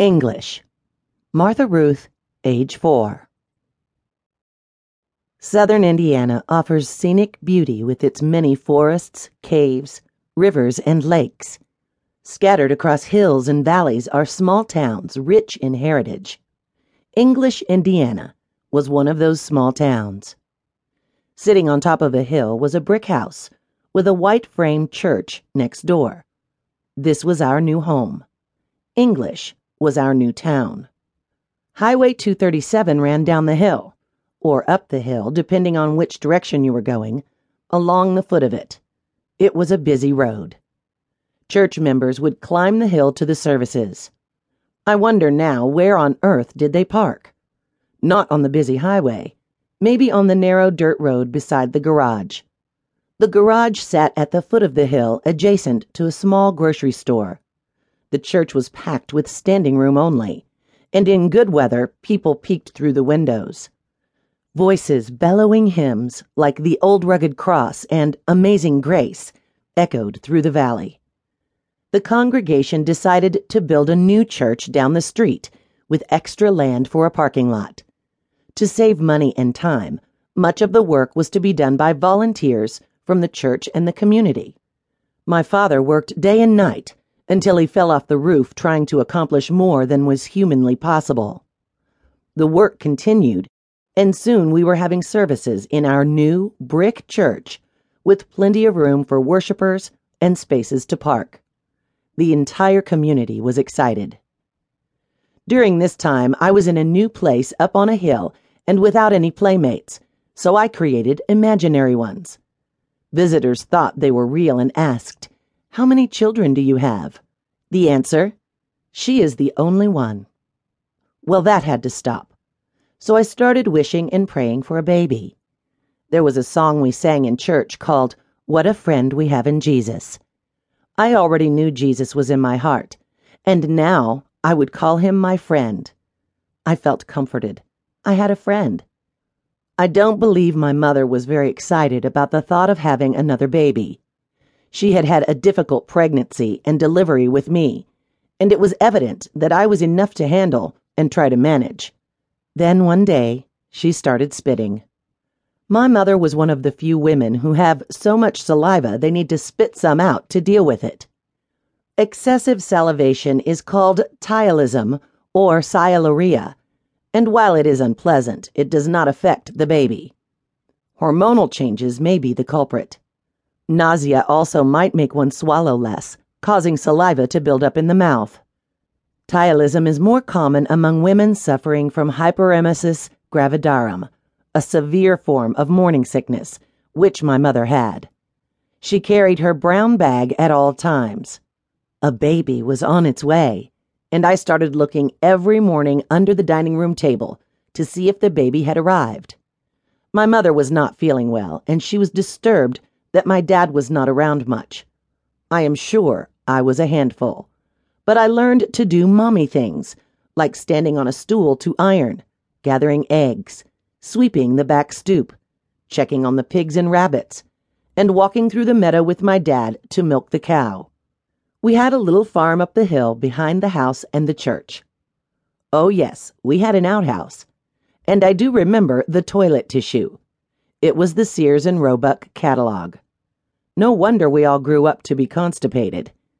English. Martha Ruth, age 4. Southern Indiana offers scenic beauty with its many forests, caves, rivers, and lakes. Scattered across hills and valleys are small towns rich in heritage. English, Indiana was one of those small towns. Sitting on top of a hill was a brick house with a white framed church next door. This was our new home. English was our new town. Highway 237 ran down the hill, or up the hill, depending on which direction you were going, along the foot of it. It was a busy road. Church members would climb the hill to the services. I wonder now where on earth did they park? Not on the busy highway, maybe on the narrow dirt road beside the garage. The garage sat at the foot of the hill adjacent to a small grocery store. The church was packed with standing room only, and in good weather, people peeked through the windows. Voices bellowing hymns like The Old Rugged Cross and Amazing Grace echoed through the valley. The congregation decided to build a new church down the street with extra land for a parking lot. To save money and time, much of the work was to be done by volunteers from the church and the community. My father worked day and night until he fell off the roof trying to accomplish more than was humanly possible. The work continued, and soon we were having services in our new brick church with plenty of room for worshippers and spaces to park. The entire community was excited. During this time, I was in a new place up on a hill and without any playmates, so I created imaginary ones. Visitors thought they were real and asked, how many children do you have? The answer She is the only one. Well, that had to stop. So I started wishing and praying for a baby. There was a song we sang in church called What a Friend We Have in Jesus. I already knew Jesus was in my heart, and now I would call him my friend. I felt comforted. I had a friend. I don't believe my mother was very excited about the thought of having another baby. She had had a difficult pregnancy and delivery with me, and it was evident that I was enough to handle and try to manage. Then one day, she started spitting. My mother was one of the few women who have so much saliva they need to spit some out to deal with it. Excessive salivation is called ptyalism or sialuria, and while it is unpleasant, it does not affect the baby. Hormonal changes may be the culprit. Nausea also might make one swallow less, causing saliva to build up in the mouth. Ptyalism is more common among women suffering from hyperemesis gravidarum, a severe form of morning sickness, which my mother had. She carried her brown bag at all times. A baby was on its way, and I started looking every morning under the dining room table to see if the baby had arrived. My mother was not feeling well, and she was disturbed that my dad was not around much. I am sure I was a handful, but I learned to do mommy things, like standing on a stool to iron, gathering eggs, sweeping the back stoop, checking on the pigs and rabbits, and walking through the meadow with my dad to milk the cow. We had a little farm up the hill behind the house and the church. Oh, yes, we had an outhouse. And I do remember the toilet tissue. It was the Sears and Roebuck catalog. No wonder we all grew up to be constipated.